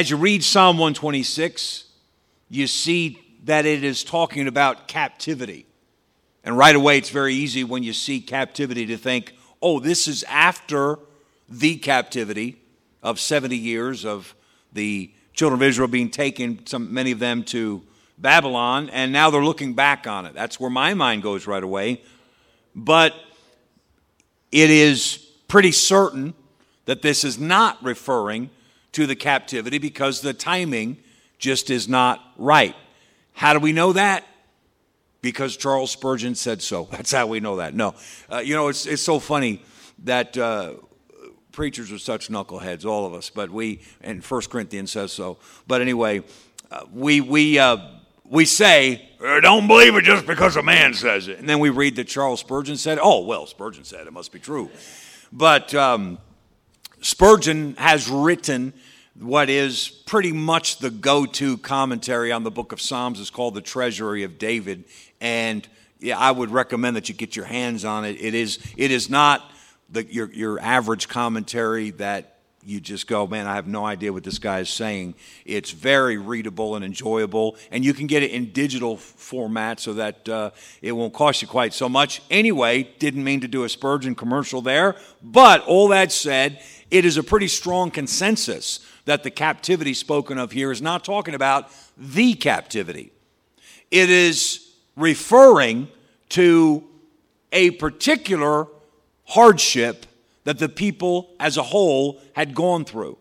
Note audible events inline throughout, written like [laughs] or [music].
as you read Psalm 126, you see that it is talking about captivity. And right away, it's very easy when you see captivity to think, oh, this is after the captivity of 70 years of the children of Israel being taken, some, many of them to Babylon, and now they're looking back on it. That's where my mind goes right away. But it is pretty certain that this is not referring to the captivity because the timing just is not right. How do we know that? Because Charles Spurgeon said so. [laughs] That's how we know that. No. Uh, you know, it's, it's so funny that uh, preachers are such knuckleheads, all of us, but we, and First Corinthians says so. But anyway, uh, we, we, uh, we say, uh, don't believe it just because a man says it. And then we read that Charles Spurgeon said, oh, well, Spurgeon said it must be true. But um, Spurgeon has written what is pretty much the go to commentary on the book of Psalms. It's called The Treasury of David. And yeah, I would recommend that you get your hands on it. It is, it is not the, your, your average commentary that you just go, man, I have no idea what this guy is saying. It's very readable and enjoyable, and you can get it in digital format so that uh, it won't cost you quite so much. Anyway, didn't mean to do a Spurgeon commercial there, but all that said, it is a pretty strong consensus that the captivity spoken of here is not talking about the captivity. It is referring to a particular hardship that the people as a whole had gone through.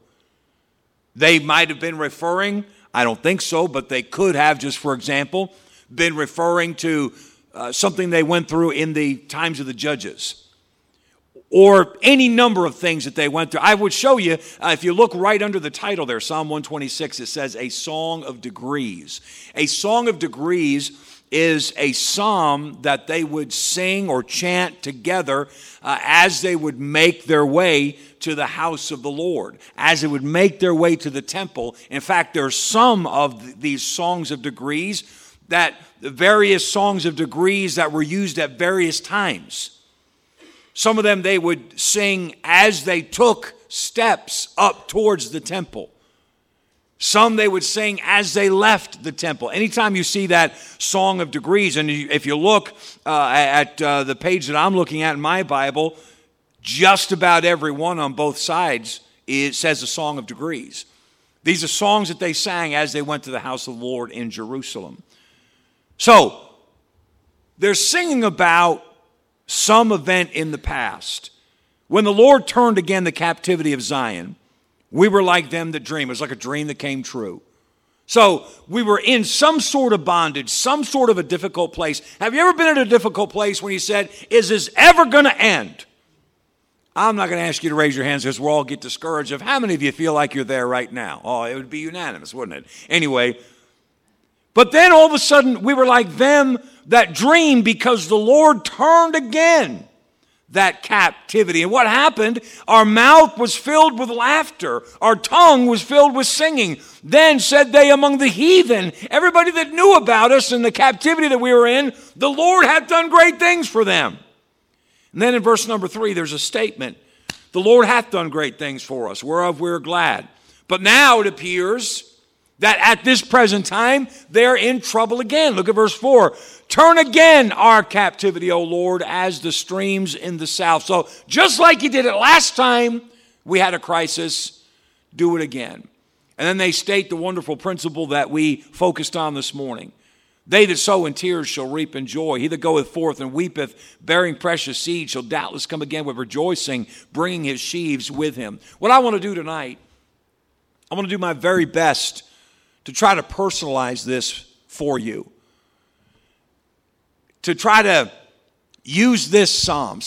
They might have been referring, I don't think so, but they could have, just for example, been referring to uh, something they went through in the times of the judges or any number of things that they went through. I would show you, uh, if you look right under the title there, Psalm 126, it says, A Song of Degrees. A Song of Degrees is a psalm that they would sing or chant together uh, as they would make their way to the house of the Lord, as they would make their way to the temple. In fact, there are some of these songs of degrees that the various songs of degrees that were used at various times. Some of them they would sing as they took steps up towards the temple. Some they would sing as they left the temple. Anytime you see that song of degrees, and if you look uh, at uh, the page that I'm looking at in my Bible, just about every one on both sides it says a song of degrees. These are songs that they sang as they went to the house of the Lord in Jerusalem. So, they're singing about some event in the past. When the Lord turned again the captivity of Zion, we were like them that dream. It was like a dream that came true. So we were in some sort of bondage, some sort of a difficult place. Have you ever been in a difficult place when you said, Is this ever going to end? I'm not going to ask you to raise your hands because we'll all get discouraged of how many of you feel like you're there right now. Oh, it would be unanimous, wouldn't it? Anyway, but then all of a sudden we were like them that dream because the Lord turned again that captivity. And what happened? Our mouth was filled with laughter, our tongue was filled with singing. Then said they among the heathen, everybody that knew about us and the captivity that we were in, the Lord hath done great things for them. And then in verse number three, there's a statement The Lord hath done great things for us, whereof we're glad. But now it appears that at this present time they're in trouble again. Look at verse 4. Turn again our captivity, O Lord, as the streams in the south. So just like you did it last time we had a crisis, do it again. And then they state the wonderful principle that we focused on this morning. They that sow in tears shall reap in joy. He that goeth forth and weepeth, bearing precious seed, shall doubtless come again with rejoicing, bringing his sheaves with him. What I want to do tonight, I want to do my very best to try to personalize this for you, to try to use this psalm.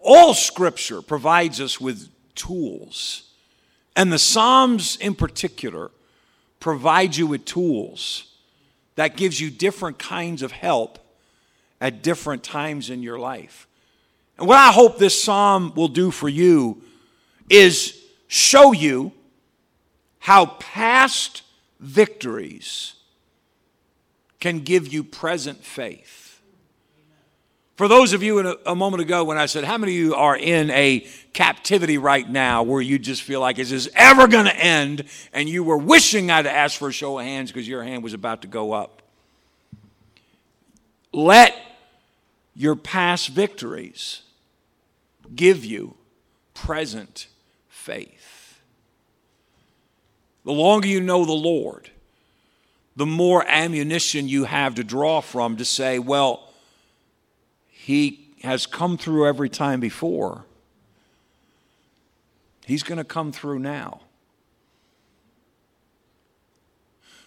all scripture provides us with tools, and the Psalms in particular provide you with tools that gives you different kinds of help at different times in your life. And what I hope this psalm will do for you is show you how past victories can give you present faith. For those of you a, a, moment ago when I said, How many of you are in a captivity right now where you just feel like, Is this ever going to end? And you were wishing I'd asked for a show of hands because your hand was about to go up. Let your past victories give you present faith. The longer you know the Lord, the more ammunition you have to draw from to say, well, he has come through every time before. He's going to come through now.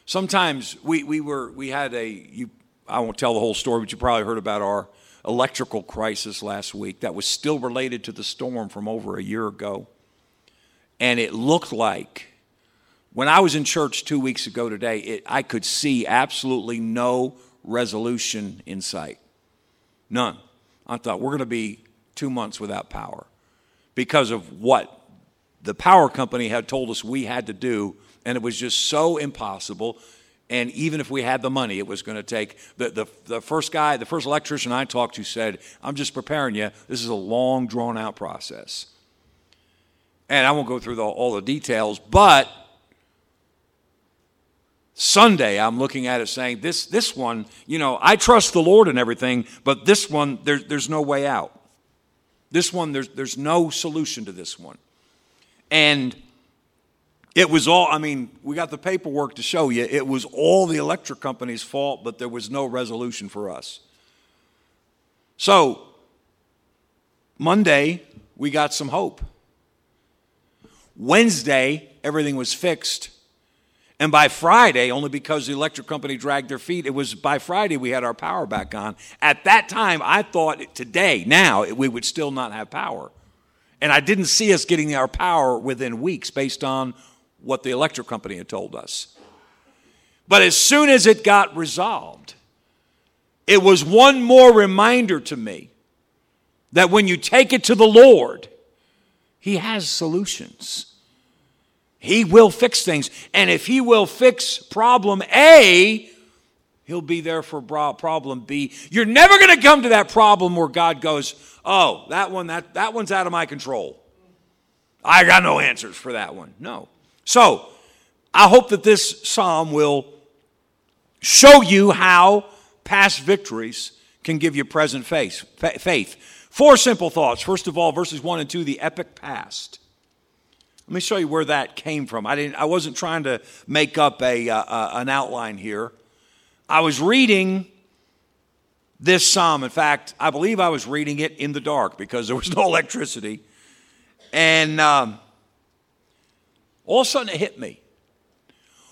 Sometimes we, we were we had a you I won't tell the whole story, but you probably heard about our electrical crisis last week that was still related to the storm from over a year ago. And it looked like, when I was in church two weeks ago today, it, I could see absolutely no resolution in sight. None. I thought, we're going to be two months without power because of what the power company had told us we had to do. And it was just so impossible. And even if we had the money, it was going to take. The, the, the first guy, the first electrician I talked to said, I'm just preparing you. This is a long, drawn out process. And I won't go through the, all the details, but Sunday I'm looking at it saying, this, this one, you know, I trust the Lord and everything, but this one, there, there's no way out. This one, there's, there's no solution to this one. And it was all, I mean, we got the paperwork to show you. It was all the electric company's fault, but there was no resolution for us. So, Monday, we got some hope. Wednesday, everything was fixed. And by Friday, only because the electric company dragged their feet, it was by Friday we had our power back on. At that time, I thought today, now, we would still not have power. And I didn't see us getting our power within weeks based on what the electric company had told us. But as soon as it got resolved, it was one more reminder to me that when you take it to the Lord, He has solutions. He will fix things. And if He will fix problem A, He'll be there for problem B. You're never going to come to that problem where God goes, "Oh, that one that that one's out of my control. I got no answers for that one." No. So, I hope that this psalm will show you how past victories can give you present faith. Four simple thoughts. First of all, verses 1 and 2, the epic past. Let me show you where that came from. I, didn't, I wasn't trying to make up a, uh, uh, an outline here. I was reading this psalm. In fact, I believe I was reading it in the dark because there was no [laughs] electricity. And um, all of a sudden it hit me.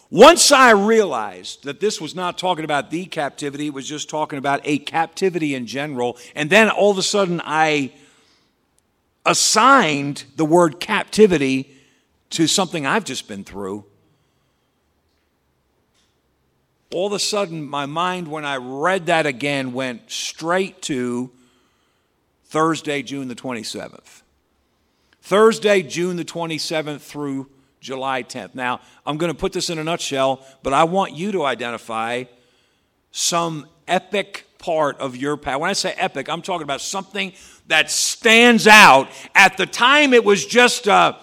Once I realized that this was not talking about the captivity, it was just talking about a captivity in general, and then all of a sudden I assigned the word captivity to something I've just been through, all of a sudden my mind, when I read that again, went straight to Thursday, June the 27th. Thursday, June the 27th through July 10th. Now, I'm going to put this in a nutshell, but I want you to identify some epic part of your past. When I say epic, I'm talking about something that stands out. At the time, it was just a,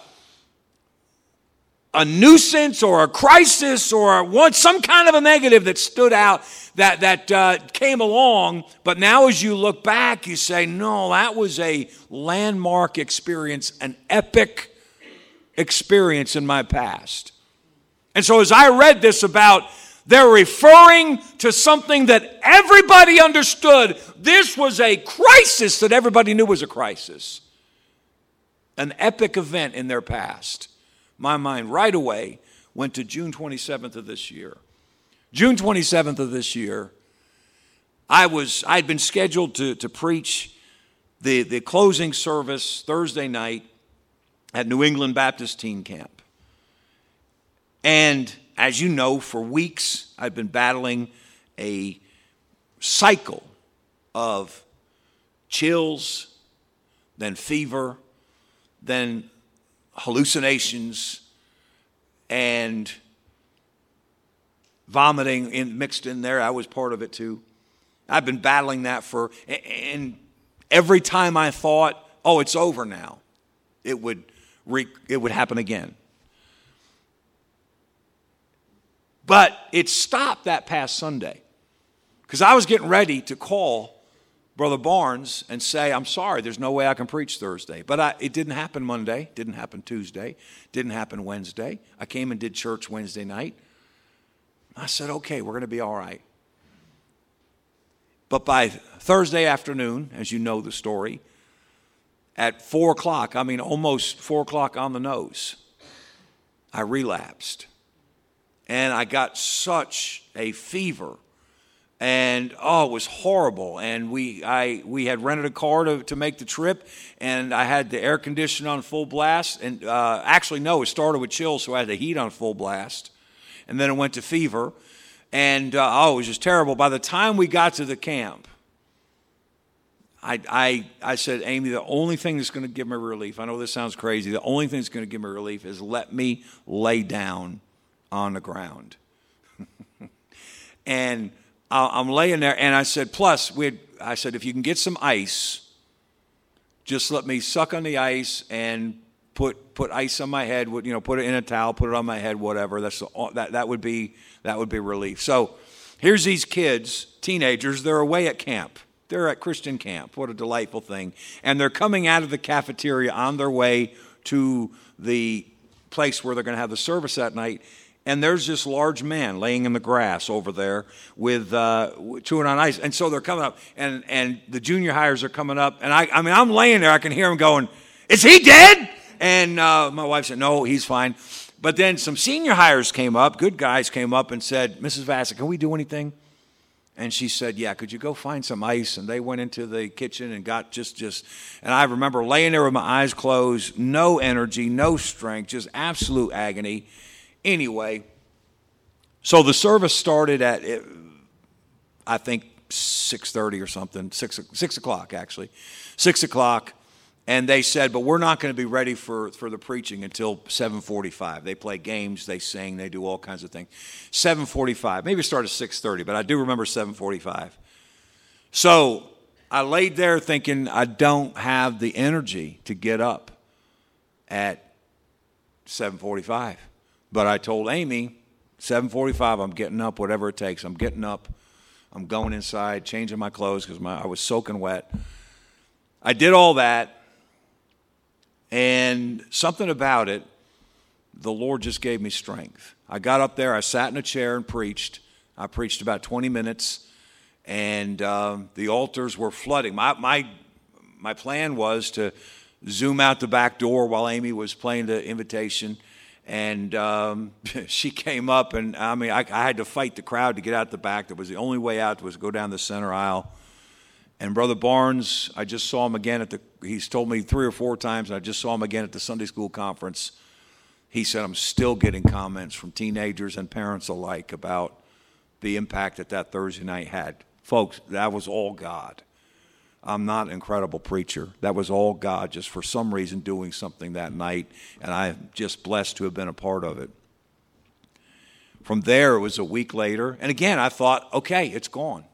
a nuisance or a crisis or one, some kind of a negative that stood out that, that uh, came along. But now, as you look back, you say, no, that was a landmark experience, an epic experience in my past. And so as I read this about, they're referring to something that everybody understood. This was a crisis that everybody knew was a crisis. An epic event in their past. My mind right away went to June 27th of this year. June 27th of this year, I was I'd been scheduled to, to preach the, the closing service Thursday night at New England Baptist Teen Camp. And as you know, for weeks I've been battling a cycle of chills, then fever, then hallucinations, and vomiting in, mixed in there. I was part of it too. I've been battling that for, and every time I thought, oh, it's over now, it would, re- it would happen again. But it stopped that past Sunday because I was getting ready to call Brother Barnes and say, I'm sorry, there's no way I can preach Thursday. But I, it didn't happen Monday, didn't happen Tuesday, didn't happen Wednesday. I came and did church Wednesday night. I said, okay, we're going to be all right. But by Thursday afternoon, as you know the story, at four o'clock, I mean almost four o'clock on the nose, I relapsed. And I got such a fever and oh, it was horrible. And we, I, we had rented a car to, to make the trip, and I had the air conditioner on full blast. And uh, actually, no, it started with chills, so I had the heat on full blast, and then it went to fever, and uh, oh, it was just terrible. By the time we got to the camp, I, I, I said, Amy, the only thing that's going to give me relief, I know this sounds crazy, the only thing that's going to give me relief is let me lay down on the ground. [laughs] and I'm laying there, and I said, plus, we I said, if you can get some ice, just let me suck on the ice and put put ice on my head. You know, put it in a towel, put it on my head, whatever. That's the, that that would be that would be relief. So here's these kids, teenagers. They're away at camp. They're at Christian camp. What a delightful thing! And they're coming out of the cafeteria on their way to the place where they're going to have the service that night and there's this large man laying in the grass over there with uh, chewing on ice. And so they're coming up, and, and the junior hires are coming up. And I, I mean, I'm laying there, I can hear him going, Is he dead? And uh, my wife said, No, he's fine. But then some senior hires came up, good guys came up and said, Mrs. Vassett, can we do anything? And she said, Yeah, could you go find some ice? And they went into the kitchen and got just, just, and I remember laying there with my eyes closed, no energy, no strength, just absolute agony. Anyway, so the service started at, eh, I think, 6.30 or something, 6, 6 o'clock actually, 6 o'clock. And they said, but we're not going to be ready for, for the preaching until 7.45. They play games, they sing, they do all kinds of things. 7.45, maybe it started at 6.30, but I do remember 7.45. So I laid there thinking I don't have the energy to get up at 7.45. But I told Amy, 7:45, I'm getting up, whatever it takes. I'm getting up. I'm going inside, changing my clothes because I was soaking wet. I did all that, and something about it, the Lord just gave me strength. I got up there, I sat in a chair and preached. I preached about 20 minutes, and um, the altars were flooding. My, my, my plan was to zoom out the back door while Amy was playing the invitation and um, [laughs] she came up, and I mean, I, I, had to fight the crowd to get out the back. That was the only way out was to go down the center aisle. And Brother Barnes, I just saw him again at the. He's told me three or four times. and I just saw him again at the Sunday school conference. He said, "I'm still getting comments from teenagers and parents alike about the impact that that Thursday night had." Folks, that was all God. I'm not an incredible preacher. That was all God, just for some reason doing something that night, and I'm just blessed to have been a part of it. From there, it was a week later, and again, I thought, okay, it's gone.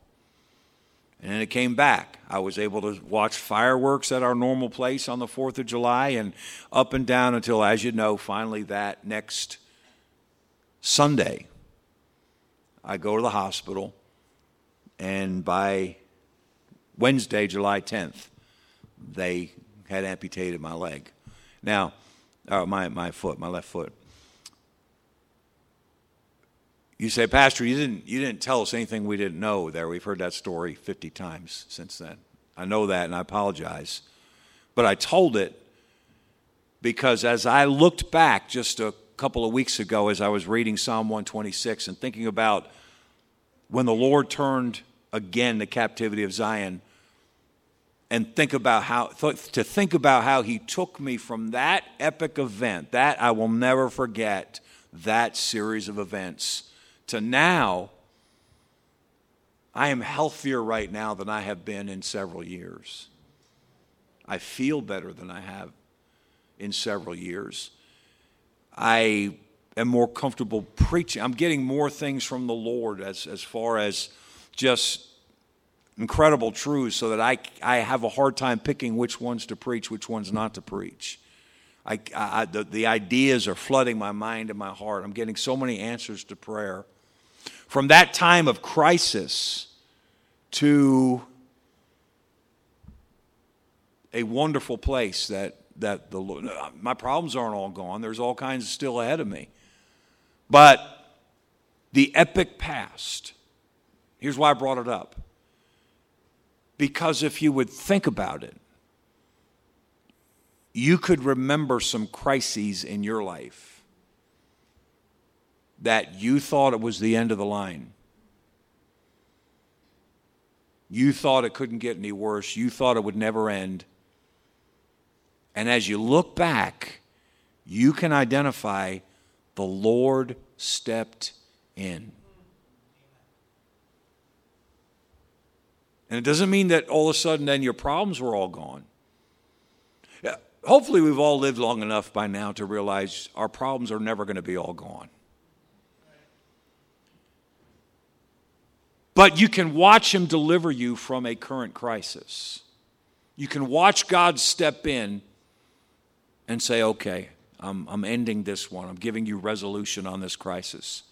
And then it came back. I was able to watch fireworks at our normal place on the 4th of July and up and down until, as you know, finally that next Sunday, I go to the hospital, and by Wednesday, July 10th, they had amputated my leg. Now, uh, my, my foot, my left foot. You say, Pastor, you didn't, you didn't tell us anything we didn't know there. We've heard that story 50 times since then. I know that and I apologize. But I told it because as I looked back just a couple of weeks ago as I was reading Psalm 126 and thinking about when the Lord turned again the captivity of Zion, and think about how to think about how he took me from that epic event that i will never forget that series of events to now i am healthier right now than i have been in several years. I feel better than i have in several years. I am more comfortable preaching. I'm getting more things from the lord as, as far as just incredible truths so that I, I have a hard time picking which ones to preach, which ones not to preach. I, I, the, the ideas are flooding my mind and my heart. I'm getting so many answers to prayer. From that time of crisis to a wonderful place that, that the my problems aren't all gone. There's all kinds still ahead of me. But the epic past, here's why I brought it up. Because if you would think about it, you could remember some crises in your life that you thought it was the end of the line. You thought it couldn't get any worse. You thought it would never end. And as you look back, you can identify the Lord stepped in. And it doesn't mean that all of a sudden then your problems were all gone hopefully we've all lived long enough by now to realize our problems are never going to be all gone. But you can watch him deliver you from a current crisis. You can watch God step in and say, okay, I'm, I'm ending this one. I'm giving you resolution on this crisis.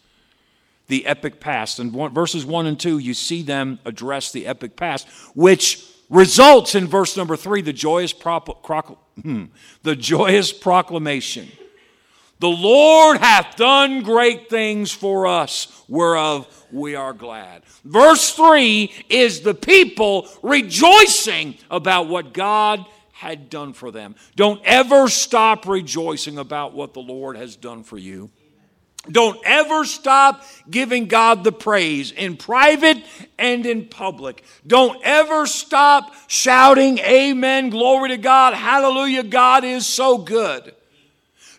The epic past. And verses 1 and 2, you see them address the epic past, which results in verse number 3, the joyous Hmm. the joyous proclamation The Lord hath done great things for us, whereof we are glad. Verse 3 is the people rejoicing about what God had done for them. Don't ever stop rejoicing about what the Lord has done for you. Don't ever stop giving God the praise in private and in public. Don't ever stop shouting, Amen, glory to God, hallelujah, God is so good.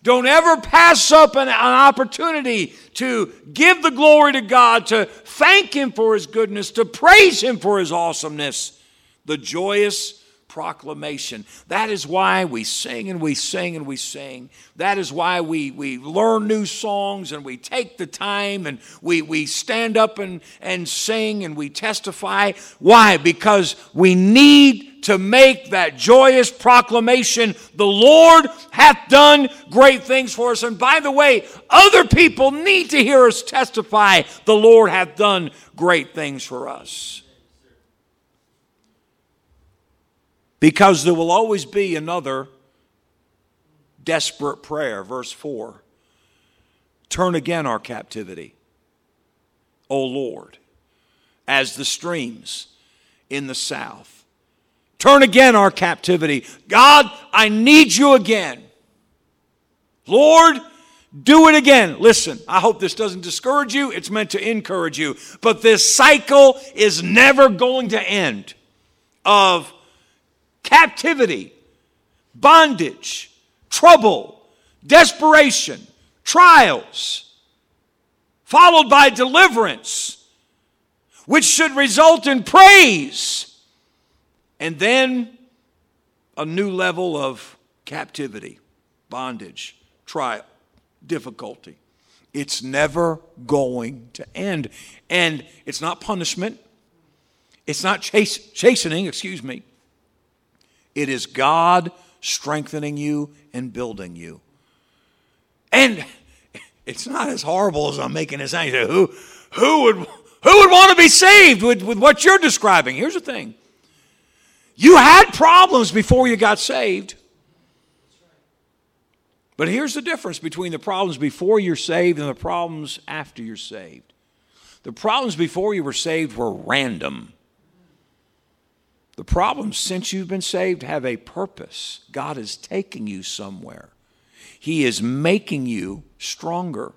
Don't ever pass up an, an, opportunity to give the glory to God, to thank Him for His goodness, to praise Him for His awesomeness. The joyous proclamation. That is why we sing and we sing and we sing. That is why we, we learn new songs and we take the time and we, we stand up and, and sing and we testify. Why? Because we need to make that joyous proclamation the Lord hath done great things for us. And by the way, other people need to hear us testify the Lord hath done great things for us. Because there will always be another desperate prayer. Verse 4 Turn again our captivity, O Lord, as the streams in the south. Turn again our captivity. God, I need you again. Lord, do it again. Listen, I hope this doesn't discourage you. It's meant to encourage you. But this cycle is never going to end of captivity, bondage, trouble, desperation, trials, followed by deliverance, which should result in praise, and then a new level of captivity, bondage, trial, difficulty. It's never going to end. And it's not punishment. It's not chas- chastening, excuse me. It is God strengthening you and building you. And it's not as horrible as I'm making it sound. Who, who, would, who would want to be saved with, with what you're describing? Here's the thing you had problems before you got saved. But here's the difference between the problems before you're saved and the problems after you're saved. The problems before you were saved were random. The problems since you've been saved have a purpose. God is taking you somewhere. He is making you stronger.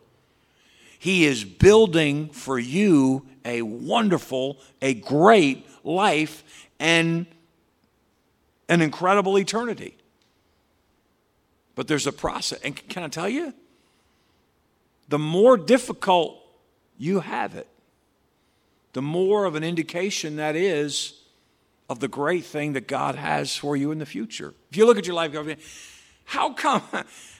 He is building for you a wonderful, a great life and an incredible eternity. But there's a process. And can I tell you? The more difficult you have it, the more of an indication that is of the great thing that God has for you in the future. If you look at your life, how come,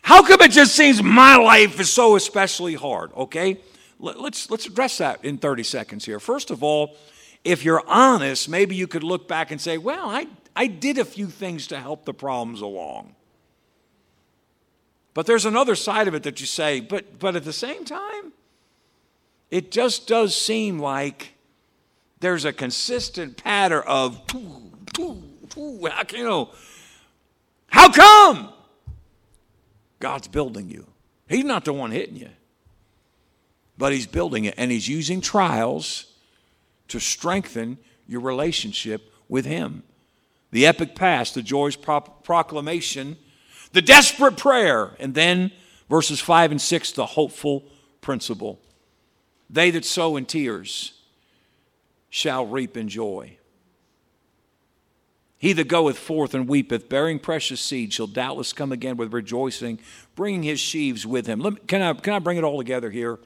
how come it just seems my life is so especially hard? Okay, let's let's address that in 30 seconds here. First of all, if you're honest, maybe you could look back and say, well, I, I did a few things to help the problems along. But there's another side of it that you say, but, but at the same time, it just does seem like there's a consistent pattern of, you know, how come? God's building you. He's not the one hitting you, but He's building it, and He's using trials to strengthen your relationship with Him. The epic past, the joyous pro- proclamation, the desperate prayer, and then verses 5 and 6, the hopeful principle. They that sow in tears shall reap in joy. He that goeth forth and weepeth, bearing precious seed, shall doubtless come again with rejoicing, bringing his sheaves with him. Me, can, I, can I bring it all together here?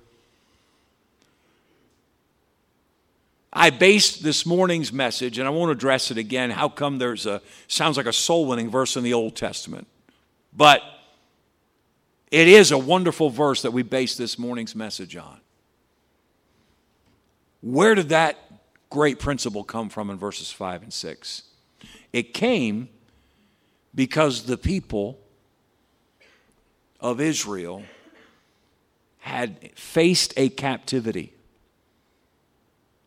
I based this morning's message, and I won't address it again. How come there's a, sounds like a soul winning verse in the Old Testament? But it is a wonderful verse that we base this morning's message on. Where did that great principle come from in verses 5 and 6? It came because the people of Israel had faced a captivity.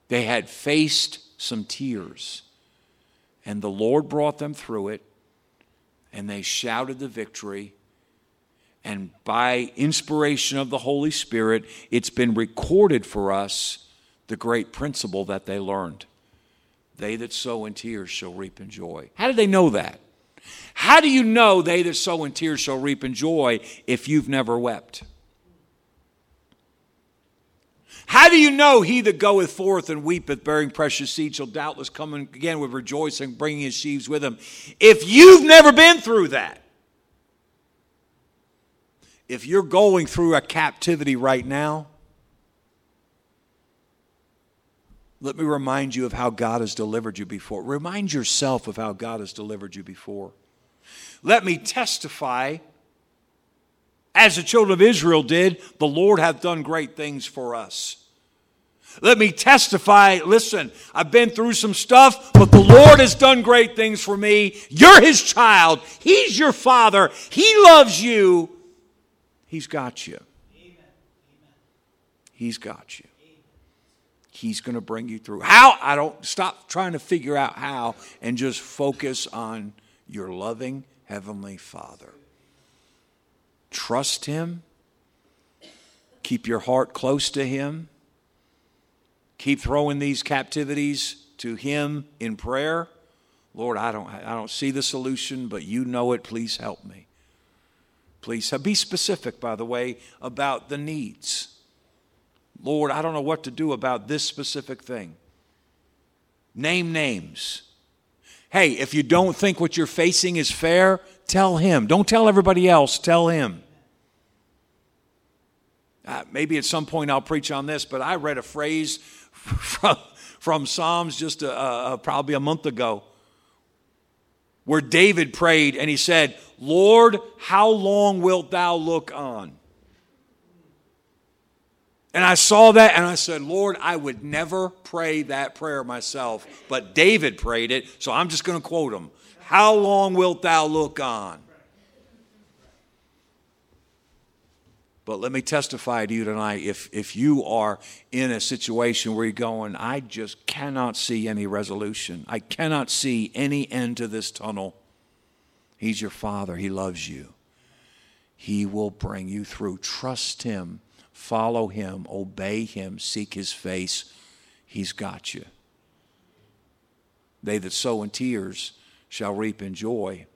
They had faced some tears, and the Lord brought them through it, and they shouted the victory. And by inspiration of the Holy Spirit, it's been recorded for us the great principle that they learned. They that sow in tears shall reap in joy. How did they know that? How do you know they that sow in tears shall reap in joy if you've never wept? How do you know he that goeth forth and weepeth, bearing precious seed, shall doubtless come again with rejoicing, bringing his sheaves with him? If you've never been through that, if you're going through a captivity right now, Let me remind you of how God has delivered you before. Remind yourself of how God has delivered you before. Let me testify, as the children of Israel did, the Lord hath done great things for us. Let me testify, listen, I've been through some stuff, but the Lord has done great things for me. You're His child, He's your Father, He loves you, He's got you. He's got you. He's going to bring you through. How? I don't stop trying to figure out how and just focus on your loving Heavenly Father. Trust Him. Keep your heart close to Him. Keep throwing these captivities to Him in prayer. Lord, I don't, I don't see the solution, but you know it. Please help me. Please be specific, by the way, about the needs. Lord, I don't know what to do about this specific thing. Name names. Hey, if you don't think what you're facing is fair, tell him. Don't tell everybody else, tell him. Uh, maybe at some point I'll preach on this, but I read a phrase [laughs] from, from Psalms just a, a, probably a month ago where David prayed and he said, Lord, how long wilt thou look on? And I saw that and I said, Lord, I would never pray that prayer myself, but David prayed it, so I'm just going to quote him. How long wilt thou look on? But let me testify to you tonight if, if you are in a situation where you're going, I just cannot see any resolution, I cannot see any end to this tunnel. He's your Father, He loves you. He will bring you through. Trust Him follow him, obey him, seek his face. He's got you. They that sow in tears shall reap in joy.